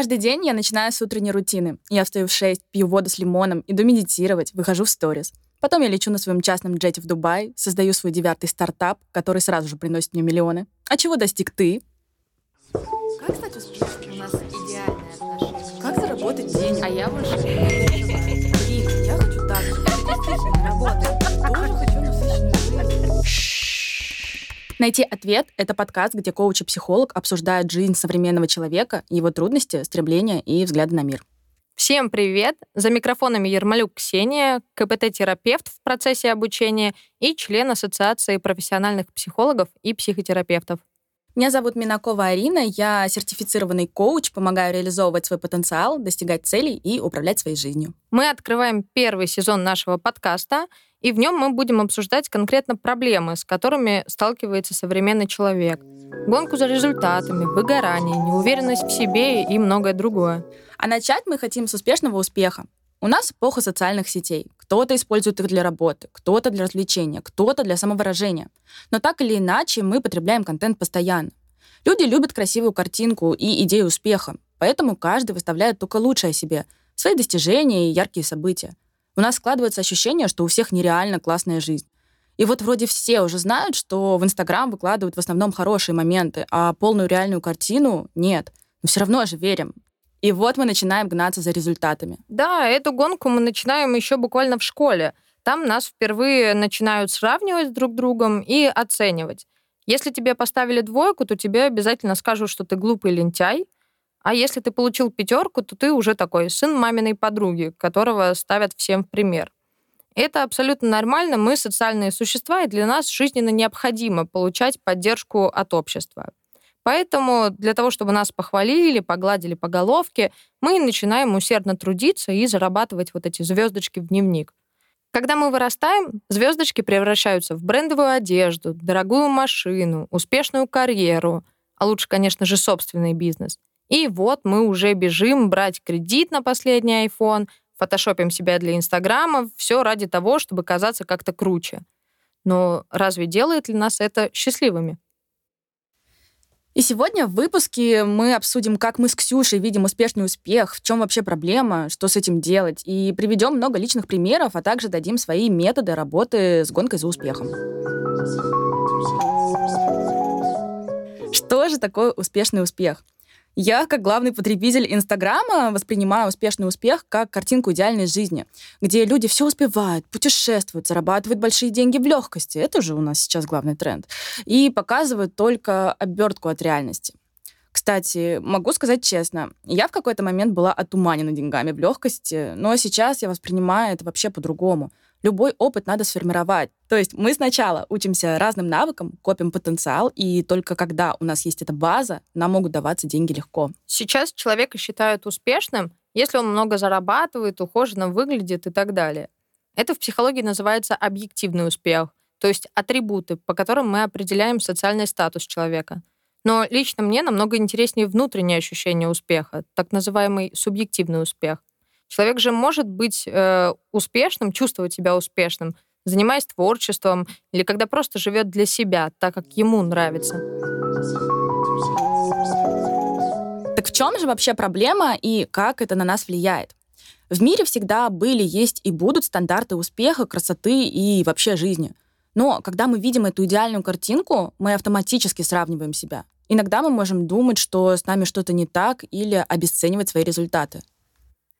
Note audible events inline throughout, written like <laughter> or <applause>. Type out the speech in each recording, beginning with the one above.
Каждый день я начинаю с утренней рутины. Я встаю в 6, пью воду с лимоном, иду медитировать, выхожу в сторис. Потом я лечу на своем частном джете в Дубай, создаю свой девятый стартап, который сразу же приносит мне миллионы. А чего достиг ты? Как стать успешным? У нас идеальные отношения. Как заработать денег? А я больше... Блин, я хочу так. Действительно работает. Тоже хочу. Найти ответ — это подкаст, где коуч и психолог обсуждают жизнь современного человека, его трудности, стремления и взгляды на мир. Всем привет! За микрофонами Ермолюк Ксения, КПТ-терапевт в процессе обучения и член Ассоциации профессиональных психологов и психотерапевтов. Меня зовут Минакова Арина, я сертифицированный коуч, помогаю реализовывать свой потенциал, достигать целей и управлять своей жизнью. Мы открываем первый сезон нашего подкаста, и в нем мы будем обсуждать конкретно проблемы, с которыми сталкивается современный человек. Гонку за результатами, выгорание, неуверенность в себе и многое другое. А начать мы хотим с успешного успеха. У нас эпоха социальных сетей. Кто-то использует их для работы, кто-то для развлечения, кто-то для самовыражения. Но так или иначе мы потребляем контент постоянно. Люди любят красивую картинку и идею успеха, поэтому каждый выставляет только лучшее о себе, свои достижения и яркие события. У нас складывается ощущение, что у всех нереально классная жизнь. И вот вроде все уже знают, что в Инстаграм выкладывают в основном хорошие моменты, а полную реальную картину нет. Но все равно же верим. И вот мы начинаем гнаться за результатами. Да, эту гонку мы начинаем еще буквально в школе. Там нас впервые начинают сравнивать с друг другом и оценивать. Если тебе поставили двойку, то тебе обязательно скажут, что ты глупый лентяй. А если ты получил пятерку, то ты уже такой сын маминой подруги, которого ставят всем в пример. Это абсолютно нормально, мы социальные существа, и для нас жизненно необходимо получать поддержку от общества. Поэтому для того, чтобы нас похвалили, погладили по головке, мы начинаем усердно трудиться и зарабатывать вот эти звездочки в дневник. Когда мы вырастаем, звездочки превращаются в брендовую одежду, дорогую машину, успешную карьеру, а лучше, конечно же, собственный бизнес. И вот мы уже бежим брать кредит на последний iPhone, фотошопим себя для Инстаграма, все ради того, чтобы казаться как-то круче. Но разве делает ли нас это счастливыми? И сегодня в выпуске мы обсудим, как мы с Ксюшей видим успешный успех, в чем вообще проблема, что с этим делать, и приведем много личных примеров, а также дадим свои методы работы с гонкой за успехом. Что же такое успешный успех? Я, как главный потребитель Инстаграма, воспринимаю успешный успех как картинку идеальной жизни, где люди все успевают, путешествуют, зарабатывают большие деньги в легкости. Это же у нас сейчас главный тренд. И показывают только обертку от реальности. Кстати, могу сказать честно, я в какой-то момент была отуманена деньгами в легкости, но сейчас я воспринимаю это вообще по-другому любой опыт надо сформировать. То есть мы сначала учимся разным навыкам, копим потенциал, и только когда у нас есть эта база, нам могут даваться деньги легко. Сейчас человека считают успешным, если он много зарабатывает, ухоженно выглядит и так далее. Это в психологии называется объективный успех, то есть атрибуты, по которым мы определяем социальный статус человека. Но лично мне намного интереснее внутреннее ощущение успеха, так называемый субъективный успех. Человек же может быть э, успешным, чувствовать себя успешным, занимаясь творчеством или когда просто живет для себя, так как ему нравится. Так в чем же вообще проблема и как это на нас влияет? В мире всегда были, есть и будут стандарты успеха, красоты и вообще жизни. Но когда мы видим эту идеальную картинку, мы автоматически сравниваем себя. Иногда мы можем думать, что с нами что-то не так или обесценивать свои результаты.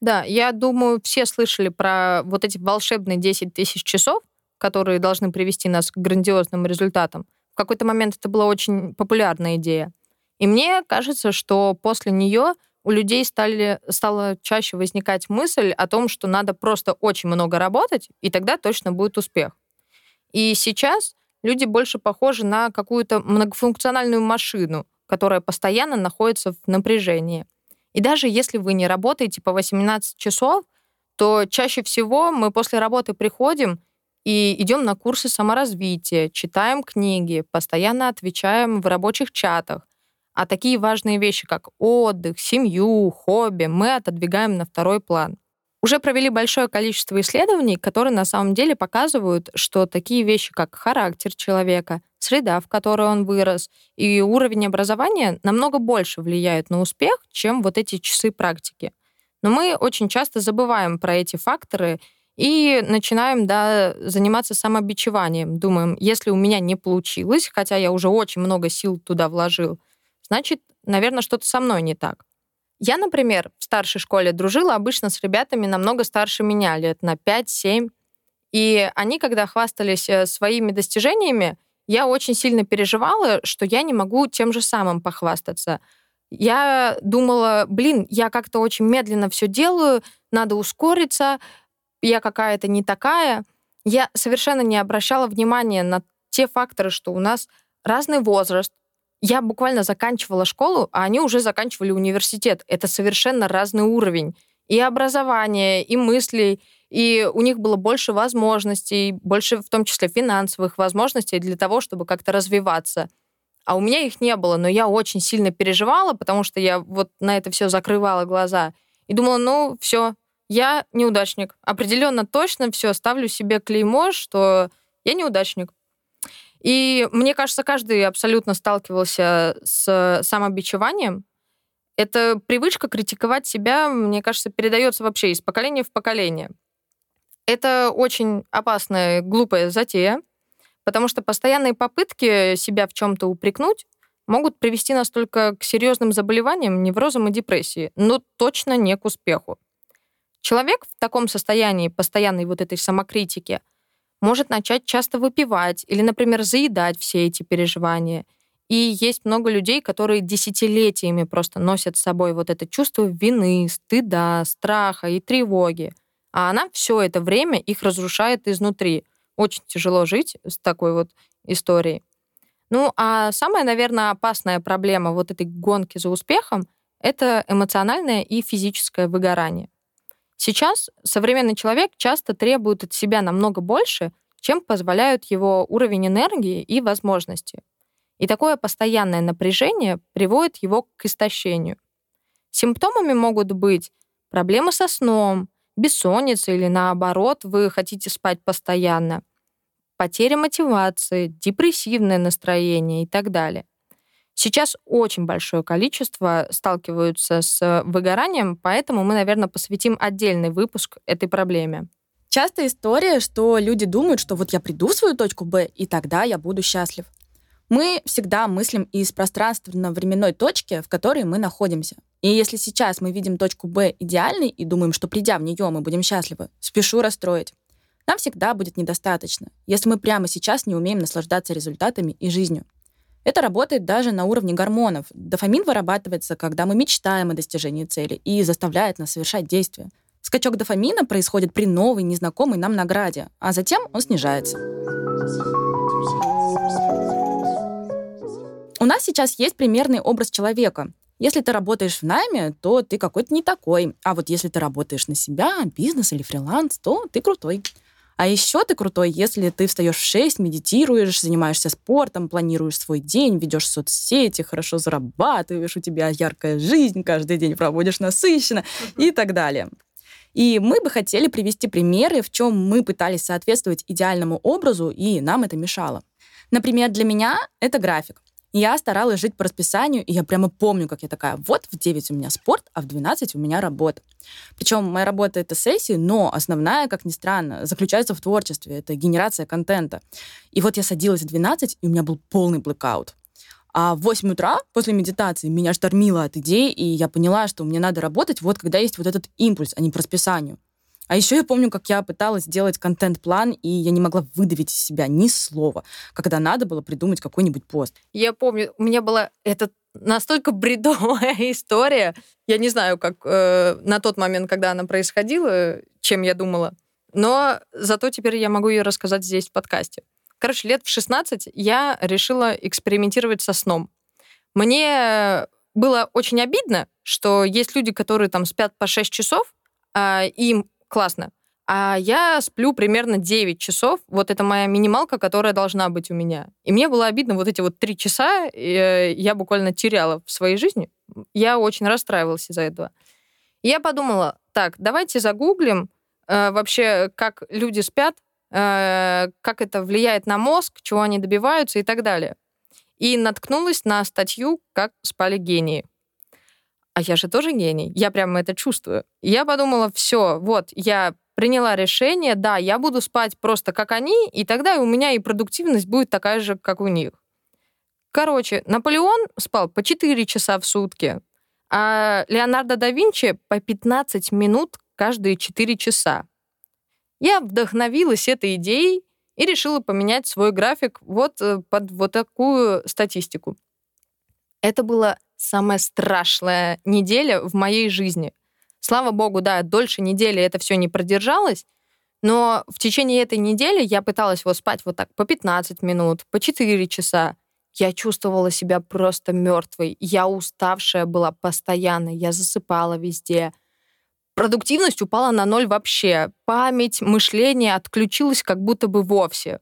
Да, я думаю, все слышали про вот эти волшебные 10 тысяч часов, которые должны привести нас к грандиозным результатам. В какой-то момент это была очень популярная идея. И мне кажется, что после нее у людей стали, стала чаще возникать мысль о том, что надо просто очень много работать, и тогда точно будет успех. И сейчас люди больше похожи на какую-то многофункциональную машину, которая постоянно находится в напряжении. И даже если вы не работаете по 18 часов, то чаще всего мы после работы приходим и идем на курсы саморазвития, читаем книги, постоянно отвечаем в рабочих чатах. А такие важные вещи, как отдых, семью, хобби, мы отодвигаем на второй план. Уже провели большое количество исследований, которые на самом деле показывают, что такие вещи, как характер человека, среда, в которой он вырос, и уровень образования намного больше влияют на успех, чем вот эти часы практики. Но мы очень часто забываем про эти факторы и начинаем да, заниматься самобичеванием. Думаем, если у меня не получилось, хотя я уже очень много сил туда вложил, значит, наверное, что-то со мной не так. Я, например, в старшей школе дружила обычно с ребятами намного старше меня, лет на 5-7. И они, когда хвастались э, своими достижениями, я очень сильно переживала, что я не могу тем же самым похвастаться. Я думала, блин, я как-то очень медленно все делаю, надо ускориться, я какая-то не такая. Я совершенно не обращала внимания на те факторы, что у нас разный возраст, я буквально заканчивала школу, а они уже заканчивали университет. Это совершенно разный уровень и образования, и мыслей, и у них было больше возможностей, больше в том числе финансовых возможностей для того, чтобы как-то развиваться. А у меня их не было, но я очень сильно переживала, потому что я вот на это все закрывала глаза и думала, ну все, я неудачник. Определенно точно все, ставлю себе клеймо, что я неудачник. И мне кажется, каждый абсолютно сталкивался с самобичеванием. Эта привычка критиковать себя, мне кажется, передается вообще из поколения в поколение. Это очень опасная, глупая затея, потому что постоянные попытки себя в чем-то упрекнуть могут привести нас только к серьезным заболеваниям, неврозам и депрессии, но точно не к успеху. Человек в таком состоянии постоянной вот этой самокритики – может начать часто выпивать или, например, заедать все эти переживания. И есть много людей, которые десятилетиями просто носят с собой вот это чувство вины, стыда, страха и тревоги. А она все это время их разрушает изнутри. Очень тяжело жить с такой вот историей. Ну, а самая, наверное, опасная проблема вот этой гонки за успехом — это эмоциональное и физическое выгорание. Сейчас современный человек часто требует от себя намного больше, чем позволяют его уровень энергии и возможности. И такое постоянное напряжение приводит его к истощению. Симптомами могут быть проблемы со сном, бессонница или наоборот, вы хотите спать постоянно, потеря мотивации, депрессивное настроение и так далее. Сейчас очень большое количество сталкиваются с выгоранием, поэтому мы, наверное, посвятим отдельный выпуск этой проблеме. Частая история, что люди думают, что вот я приду в свою точку Б, и тогда я буду счастлив. Мы всегда мыслим из пространственно-временной точки, в которой мы находимся. И если сейчас мы видим точку Б идеальной и думаем, что придя в нее, мы будем счастливы, спешу расстроить. Нам всегда будет недостаточно, если мы прямо сейчас не умеем наслаждаться результатами и жизнью. Это работает даже на уровне гормонов. Дофамин вырабатывается, когда мы мечтаем о достижении цели и заставляет нас совершать действия. Скачок дофамина происходит при новой, незнакомой нам награде, а затем он снижается. У нас сейчас есть примерный образ человека. Если ты работаешь в найме, то ты какой-то не такой. А вот если ты работаешь на себя, бизнес или фриланс, то ты крутой. А еще ты крутой, если ты встаешь в 6, медитируешь, занимаешься спортом, планируешь свой день, ведешь соцсети, хорошо зарабатываешь, у тебя яркая жизнь, каждый день проводишь насыщенно и так далее. И мы бы хотели привести примеры, в чем мы пытались соответствовать идеальному образу, и нам это мешало. Например, для меня это график. Я старалась жить по расписанию, и я прямо помню, как я такая, вот в 9 у меня спорт, а в 12 у меня работа. Причем моя работа — это сессии, но основная, как ни странно, заключается в творчестве, это генерация контента. И вот я садилась в 12, и у меня был полный блэкаут. А в 8 утра после медитации меня штормило от идей, и я поняла, что мне надо работать вот когда есть вот этот импульс, а не по расписанию. А еще я помню, как я пыталась сделать контент-план, и я не могла выдавить из себя ни слова, когда надо было придумать какой-нибудь пост. Я помню, у меня была эта настолько бредовая <laughs> история. Я не знаю, как э, на тот момент, когда она происходила, чем я думала. Но зато теперь я могу ее рассказать здесь в подкасте. Короче, лет в 16 я решила экспериментировать со сном. Мне было очень обидно, что есть люди, которые там спят по 6 часов, а им классно. А я сплю примерно 9 часов. Вот это моя минималка, которая должна быть у меня. И мне было обидно вот эти вот 3 часа э, я буквально теряла в своей жизни. Я очень расстраивалась из-за этого. Я подумала, так, давайте загуглим э, вообще, как люди спят, э, как это влияет на мозг, чего они добиваются и так далее. И наткнулась на статью «Как спали гении». А я же тоже гений, я прямо это чувствую. Я подумала, все, вот, я приняла решение, да, я буду спать просто как они, и тогда у меня и продуктивность будет такая же, как у них. Короче, Наполеон спал по 4 часа в сутки, а Леонардо да Винчи по 15 минут каждые 4 часа. Я вдохновилась этой идеей и решила поменять свой график вот э, под вот такую статистику. Это была самая страшная неделя в моей жизни. Слава богу, да, дольше недели это все не продержалось, но в течение этой недели я пыталась вот спать вот так по 15 минут, по 4 часа. Я чувствовала себя просто мертвой. Я уставшая была постоянно. Я засыпала везде. Продуктивность упала на ноль вообще. Память, мышление отключилось как будто бы вовсе.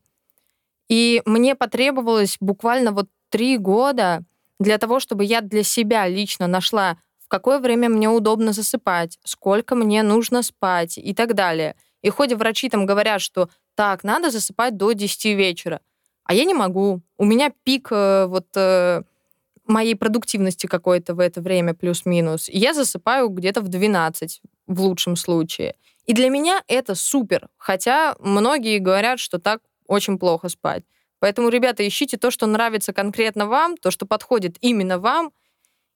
И мне потребовалось буквально вот три года для того, чтобы я для себя лично нашла, в какое время мне удобно засыпать, сколько мне нужно спать и так далее. И хоть врачи там говорят, что так, надо засыпать до 10 вечера, а я не могу. У меня пик э, вот э, моей продуктивности какой-то в это время плюс-минус. Я засыпаю где-то в 12 в лучшем случае. И для меня это супер. Хотя многие говорят, что так очень плохо спать. Поэтому, ребята, ищите то, что нравится конкретно вам, то, что подходит именно вам,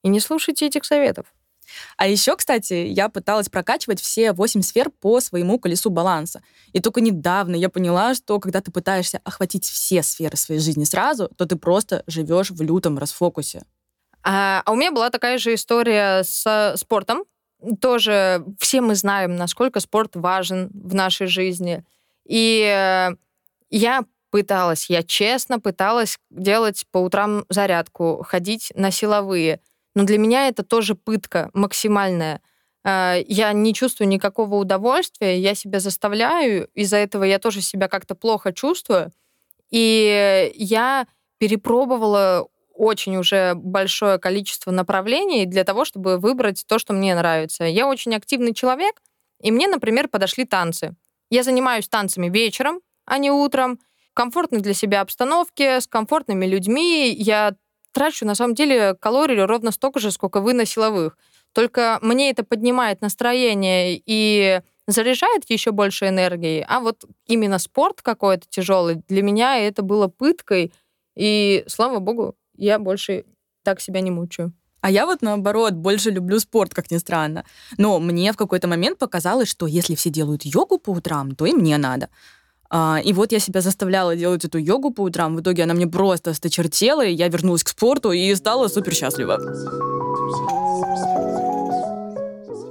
и не слушайте этих советов. А еще, кстати, я пыталась прокачивать все восемь сфер по своему колесу баланса. И только недавно я поняла, что когда ты пытаешься охватить все сферы своей жизни сразу, то ты просто живешь в лютом расфокусе. А, а у меня была такая же история с спортом. Тоже все мы знаем, насколько спорт важен в нашей жизни. И э, я пыталась, я честно пыталась делать по утрам зарядку, ходить на силовые – но для меня это тоже пытка максимальная. А, я не чувствую никакого удовольствия, я себя заставляю, из-за этого я тоже себя как-то плохо чувствую. И я перепробовала очень уже большое количество направлений для того, чтобы выбрать то, что мне нравится. Я очень активный человек, и мне, например, подошли танцы. Я занимаюсь танцами вечером, а не утром, в комфортной для себя обстановке, с комфортными людьми. Я трачу на самом деле калорий ровно столько же, сколько вы на силовых. Только мне это поднимает настроение и заряжает еще больше энергии. А вот именно спорт какой-то тяжелый, для меня это было пыткой. И, слава богу, я больше так себя не мучаю. А я вот наоборот больше люблю спорт, как ни странно. Но мне в какой-то момент показалось, что если все делают йогу по утрам, то и мне надо. А, и вот я себя заставляла делать эту йогу по утрам. В итоге она мне просто осточертела, и я вернулась к спорту и стала супер счастлива.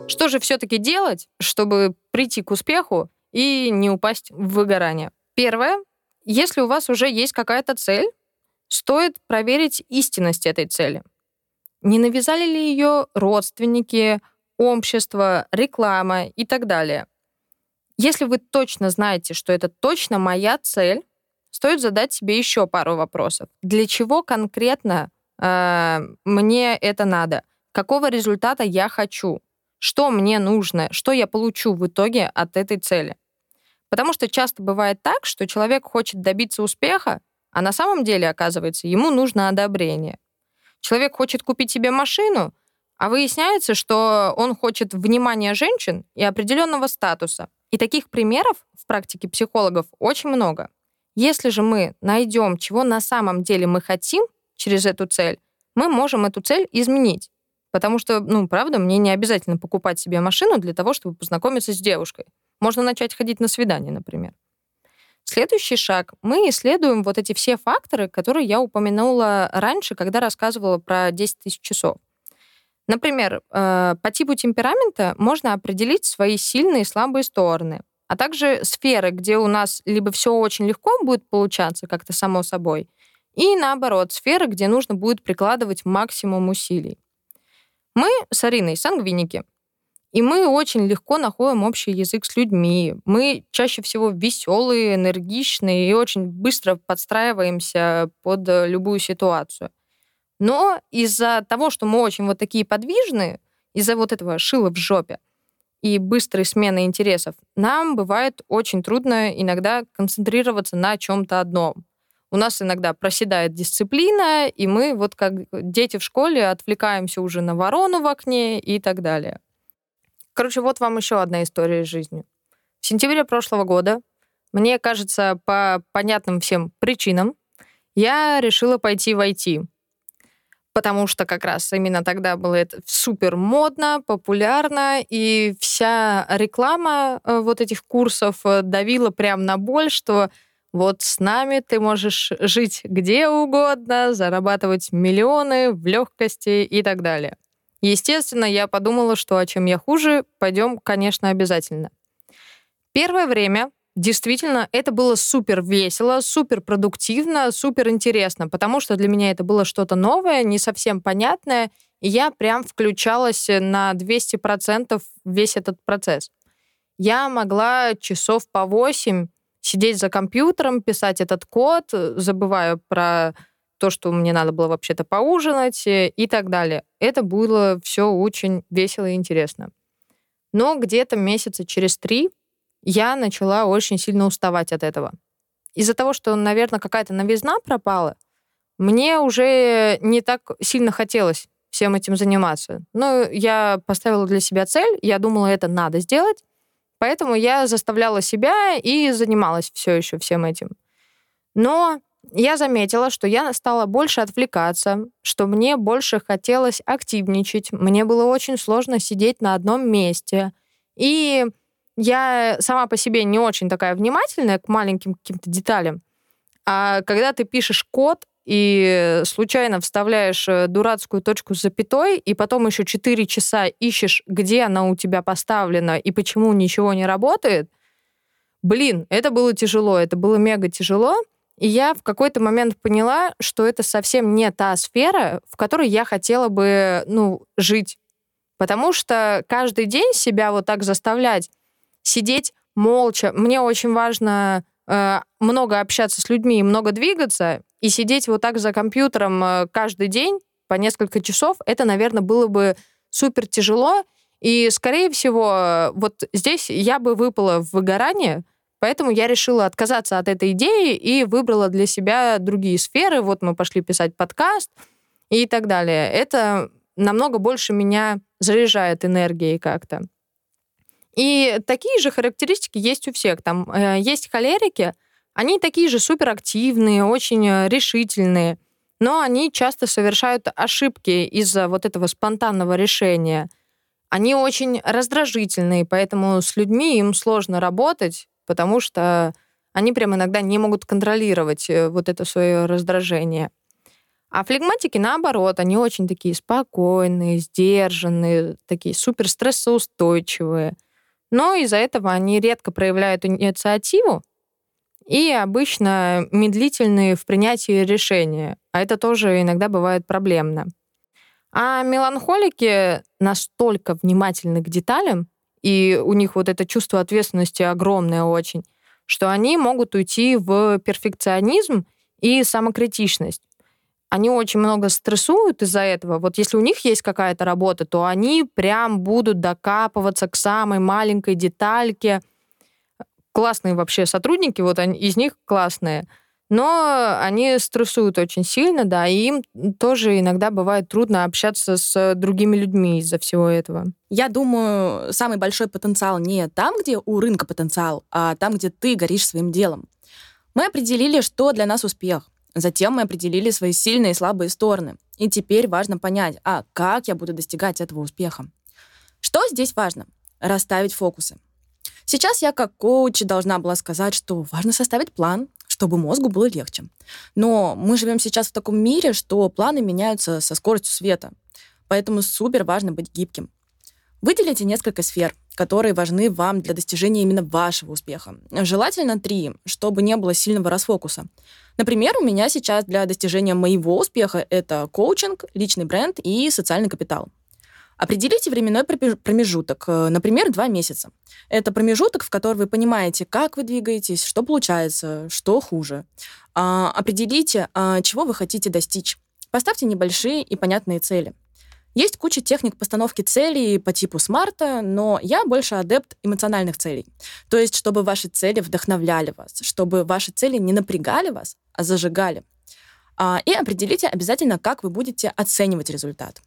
Что же все-таки делать, чтобы прийти к успеху и не упасть в выгорание? Первое. Если у вас уже есть какая-то цель, стоит проверить истинность этой цели. Не навязали ли ее родственники, общество, реклама и так далее. Если вы точно знаете, что это точно моя цель, стоит задать себе еще пару вопросов. Для чего конкретно э, мне это надо? Какого результата я хочу? Что мне нужно? Что я получу в итоге от этой цели? Потому что часто бывает так, что человек хочет добиться успеха, а на самом деле, оказывается, ему нужно одобрение. Человек хочет купить себе машину, а выясняется, что он хочет внимания женщин и определенного статуса. И таких примеров в практике психологов очень много. Если же мы найдем, чего на самом деле мы хотим через эту цель, мы можем эту цель изменить. Потому что, ну, правда, мне не обязательно покупать себе машину для того, чтобы познакомиться с девушкой. Можно начать ходить на свидание, например. Следующий шаг. Мы исследуем вот эти все факторы, которые я упомянула раньше, когда рассказывала про 10 тысяч часов. Например, э, по типу темперамента можно определить свои сильные и слабые стороны, а также сферы, где у нас либо все очень легко будет получаться как-то само собой, и наоборот, сферы, где нужно будет прикладывать максимум усилий. Мы с Ариной сангвиники, и мы очень легко находим общий язык с людьми. Мы чаще всего веселые, энергичные и очень быстро подстраиваемся под любую ситуацию. Но из-за того, что мы очень вот такие подвижные, из-за вот этого шила в жопе, и быстрой смены интересов, нам бывает очень трудно иногда концентрироваться на чем-то одном. У нас иногда проседает дисциплина, и мы вот как дети в школе отвлекаемся уже на ворону в окне и так далее. Короче, вот вам еще одна история из жизни. В сентябре прошлого года, мне кажется, по понятным всем причинам, я решила пойти в IT потому что как раз именно тогда было это супер модно, популярно, и вся реклама э, вот этих курсов э, давила прям на боль, что вот с нами ты можешь жить где угодно, зарабатывать миллионы в легкости и так далее. Естественно, я подумала, что о чем я хуже, пойдем, конечно, обязательно. Первое время Действительно, это было супер весело, супер продуктивно, супер интересно, потому что для меня это было что-то новое, не совсем понятное, и я прям включалась на 200% весь этот процесс. Я могла часов по 8 сидеть за компьютером, писать этот код, забывая про то, что мне надо было вообще-то поужинать и так далее. Это было все очень весело и интересно. Но где-то месяца через три я начала очень сильно уставать от этого. Из-за того, что, наверное, какая-то новизна пропала, мне уже не так сильно хотелось всем этим заниматься. Но я поставила для себя цель, я думала, это надо сделать, поэтому я заставляла себя и занималась все еще всем этим. Но я заметила, что я стала больше отвлекаться, что мне больше хотелось активничать, мне было очень сложно сидеть на одном месте. И я сама по себе не очень такая внимательная к маленьким каким-то деталям. А когда ты пишешь код и случайно вставляешь э, дурацкую точку с запятой, и потом еще 4 часа ищешь, где она у тебя поставлена и почему ничего не работает, блин, это было тяжело, это было мега тяжело. И я в какой-то момент поняла, что это совсем не та сфера, в которой я хотела бы, ну, жить. Потому что каждый день себя вот так заставлять сидеть молча. Мне очень важно э, много общаться с людьми много двигаться, и сидеть вот так за компьютером э, каждый день по несколько часов, это, наверное, было бы супер тяжело. И, скорее всего, вот здесь я бы выпала в выгорание, поэтому я решила отказаться от этой идеи и выбрала для себя другие сферы. Вот мы пошли писать подкаст и так далее. Это намного больше меня заряжает энергией как-то. И такие же характеристики есть у всех. Там э, есть холерики, они такие же суперактивные, очень э, решительные, но они часто совершают ошибки из-за вот этого спонтанного решения. Они очень раздражительные, поэтому с людьми им сложно работать, потому что они прям иногда не могут контролировать э, вот это свое раздражение. А флегматики, наоборот, они очень такие спокойные, сдержанные, такие супер стрессоустойчивые. Но из-за этого они редко проявляют инициативу и обычно медлительные в принятии решения, а это тоже иногда бывает проблемно. А меланхолики настолько внимательны к деталям, и у них вот это чувство ответственности огромное очень, что они могут уйти в перфекционизм и самокритичность они очень много стрессуют из-за этого. Вот если у них есть какая-то работа, то они прям будут докапываться к самой маленькой детальке. Классные вообще сотрудники, вот они, из них классные. Но они стрессуют очень сильно, да, и им тоже иногда бывает трудно общаться с другими людьми из-за всего этого. Я думаю, самый большой потенциал не там, где у рынка потенциал, а там, где ты горишь своим делом. Мы определили, что для нас успех. Затем мы определили свои сильные и слабые стороны. И теперь важно понять, а как я буду достигать этого успеха. Что здесь важно? Расставить фокусы. Сейчас я как коуч должна была сказать, что важно составить план, чтобы мозгу было легче. Но мы живем сейчас в таком мире, что планы меняются со скоростью света. Поэтому супер важно быть гибким. Выделите несколько сфер, которые важны вам для достижения именно вашего успеха. Желательно три, чтобы не было сильного расфокуса. Например, у меня сейчас для достижения моего успеха это коучинг, личный бренд и социальный капитал. Определите временной промежуток, э, например, два месяца. Это промежуток, в который вы понимаете, как вы двигаетесь, что получается, что хуже. А, определите, а, чего вы хотите достичь. Поставьте небольшие и понятные цели. Есть куча техник постановки целей по типу смарта, но я больше адепт эмоциональных целей. То есть, чтобы ваши цели вдохновляли вас, чтобы ваши цели не напрягали вас, а зажигали. А, и определите обязательно, как вы будете оценивать результат.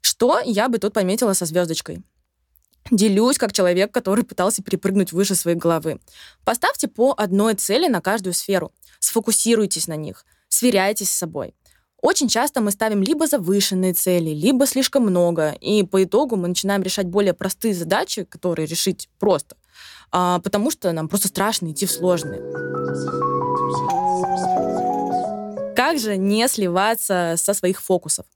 Что я бы тут пометила со звездочкой? Делюсь как человек, который пытался перепрыгнуть выше своей головы. Поставьте по одной цели на каждую сферу. Сфокусируйтесь на них. Сверяйтесь с собой. Очень часто мы ставим либо завышенные цели, либо слишком много, и по итогу мы начинаем решать более простые задачи, которые решить просто, а, потому что нам просто страшно идти в сложные. Как же не сливаться со своих фокусов?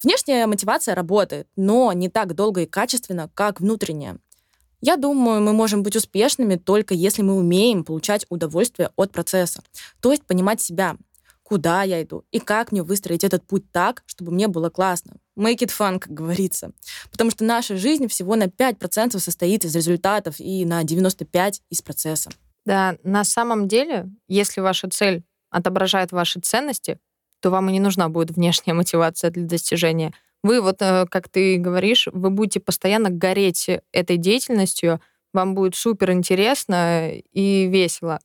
Внешняя мотивация работает, но не так долго и качественно, как внутренняя. Я думаю, мы можем быть успешными только если мы умеем получать удовольствие от процесса, то есть понимать себя, куда я иду и как мне выстроить этот путь так, чтобы мне было классно. Make it fun, как говорится. Потому что наша жизнь всего на 5% состоит из результатов и на 95% из процесса. Да, на самом деле, если ваша цель отображает ваши ценности, то вам и не нужна будет внешняя мотивация для достижения. Вы вот, э, как ты говоришь, вы будете постоянно гореть этой деятельностью, вам будет супер интересно и весело.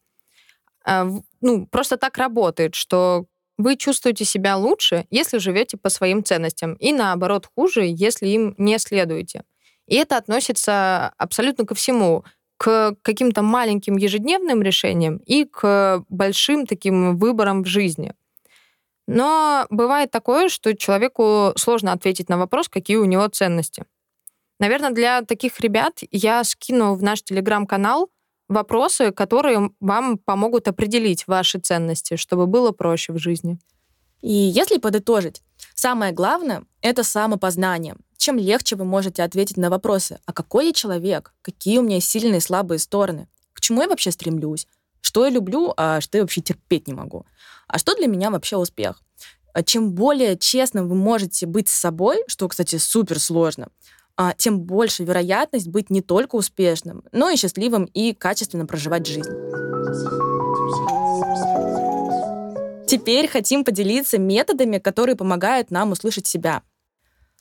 Ну, просто так работает, что вы чувствуете себя лучше, если живете по своим ценностям, и наоборот хуже, если им не следуете. И это относится абсолютно ко всему, к каким-то маленьким ежедневным решениям и к большим таким выборам в жизни. Но бывает такое, что человеку сложно ответить на вопрос, какие у него ценности. Наверное, для таких ребят я скину в наш телеграм-канал вопросы, которые вам помогут определить ваши ценности, чтобы было проще в жизни. И если подытожить, самое главное — это самопознание. Чем легче вы можете ответить на вопросы, а какой я человек, какие у меня сильные и слабые стороны, к чему я вообще стремлюсь, что я люблю, а что я вообще терпеть не могу, а что для меня вообще успех. Чем более честным вы можете быть с собой, что, кстати, супер сложно, тем больше вероятность быть не только успешным, но и счастливым и качественно проживать жизнь. Теперь хотим поделиться методами, которые помогают нам услышать себя.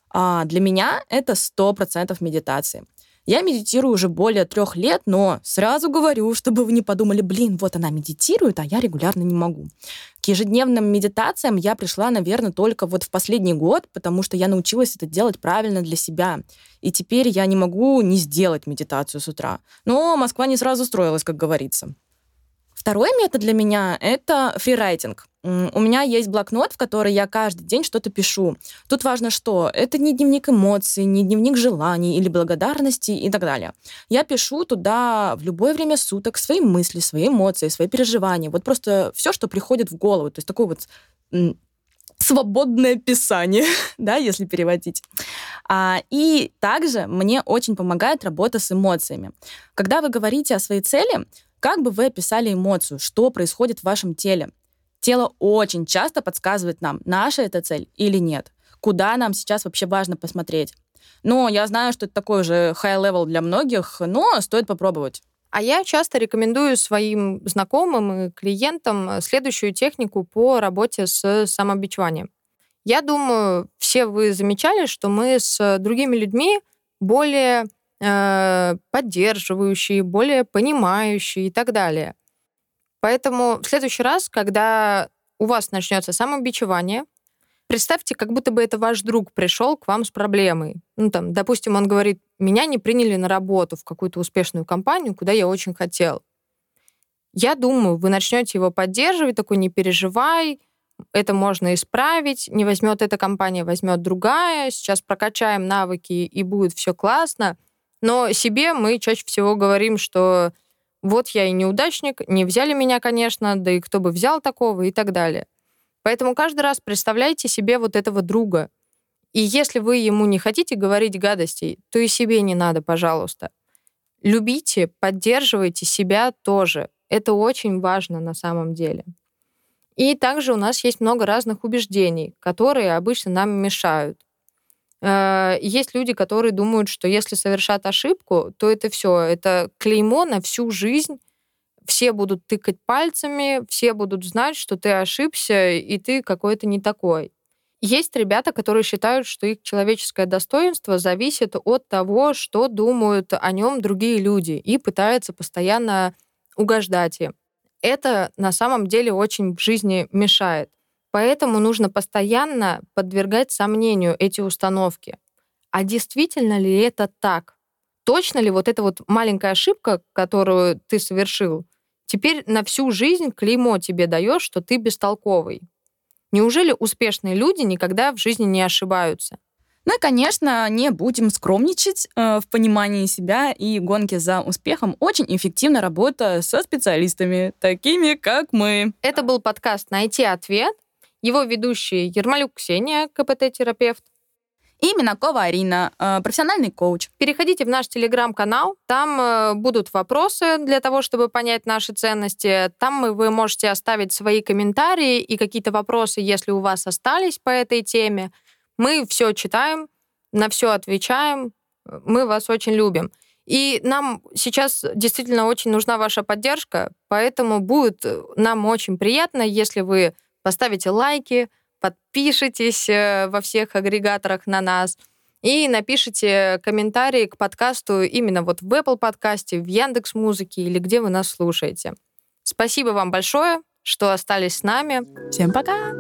А для меня это 100% медитации. Я медитирую уже более трех лет, но сразу говорю, <laughs> чтобы вы не подумали, блин, вот она медитирует, а я регулярно не могу. К ежедневным медитациям я пришла, наверное, только вот в последний год, потому что я научилась это делать правильно для себя. И теперь я не могу не сделать медитацию с утра. Но Москва не сразу строилась, как говорится. Второй метод для меня — это фрирайтинг. У меня есть блокнот, в который я каждый день что-то пишу. Тут важно что? Это не дневник эмоций, не дневник желаний или благодарности и так далее. Я пишу туда в любое время суток свои мысли, свои эмоции, свои переживания. Вот просто все, что приходит в голову. То есть такое вот свободное писание, <laughs> да, если переводить. А, и также мне очень помогает работа с эмоциями. Когда вы говорите о своей цели, как бы вы описали эмоцию, что происходит в вашем теле? Тело очень часто подсказывает нам, наша это цель или нет, куда нам сейчас вообще важно посмотреть. Но я знаю, что это такой же high-level для многих, но стоит попробовать. А я часто рекомендую своим знакомым и клиентам следующую технику по работе с самобичеванием. Я думаю, все вы замечали, что мы с другими людьми более Э, поддерживающие, более понимающие и так далее. Поэтому в следующий раз, когда у вас начнется самобичевание, представьте, как будто бы это ваш друг пришел к вам с проблемой. Ну, там, допустим, он говорит, меня не приняли на работу в какую-то успешную компанию, куда я очень хотел. Я думаю, вы начнете его поддерживать, такой, не переживай, это можно исправить, не возьмет эта компания, возьмет другая, сейчас прокачаем навыки, и будет все классно — но себе мы чаще всего говорим, что вот я и неудачник, не взяли меня, конечно, да и кто бы взял такого и так далее. Поэтому каждый раз представляйте себе вот этого друга. И если вы ему не хотите говорить гадостей, то и себе не надо, пожалуйста. Любите, поддерживайте себя тоже. Это очень важно на самом деле. И также у нас есть много разных убеждений, которые обычно нам мешают. Э, есть люди, которые думают, что если совершат ошибку, то это все, это клеймо на всю жизнь. Все будут тыкать пальцами, все будут знать, что ты ошибся, и ты какой-то не такой. Есть ребята, которые считают, что их человеческое достоинство зависит от того, что думают о нем другие люди, и пытаются постоянно угождать им. Это на самом деле очень в жизни мешает. Поэтому нужно постоянно подвергать сомнению эти установки. А действительно ли это так? Точно ли вот эта вот маленькая ошибка, которую ты совершил, теперь на всю жизнь клеймо тебе даешь, что ты бестолковый? Неужели успешные люди никогда в жизни не ошибаются? Ну и, конечно, не будем скромничать э, в понимании себя и гонке за успехом. Очень эффективна работа со специалистами, такими как мы. Это был подкаст «Найти ответ». Его ведущие Ермолюк Ксения, КПТ-терапевт, И Минакова Арина, э, профессиональный коуч. Переходите в наш телеграм-канал, там э, будут вопросы для того, чтобы понять наши ценности. Там вы можете оставить свои комментарии и какие-то вопросы, если у вас остались по этой теме. Мы все читаем, на все отвечаем. Мы вас очень любим. И нам сейчас действительно очень нужна ваша поддержка, поэтому будет э, нам очень приятно, если вы поставите лайки, подпишитесь э, во всех агрегаторах на нас и напишите комментарии к подкасту именно вот в Apple подкасте, в Яндекс Музыке или где вы нас слушаете. Спасибо вам большое, что остались с нами. Всем пока!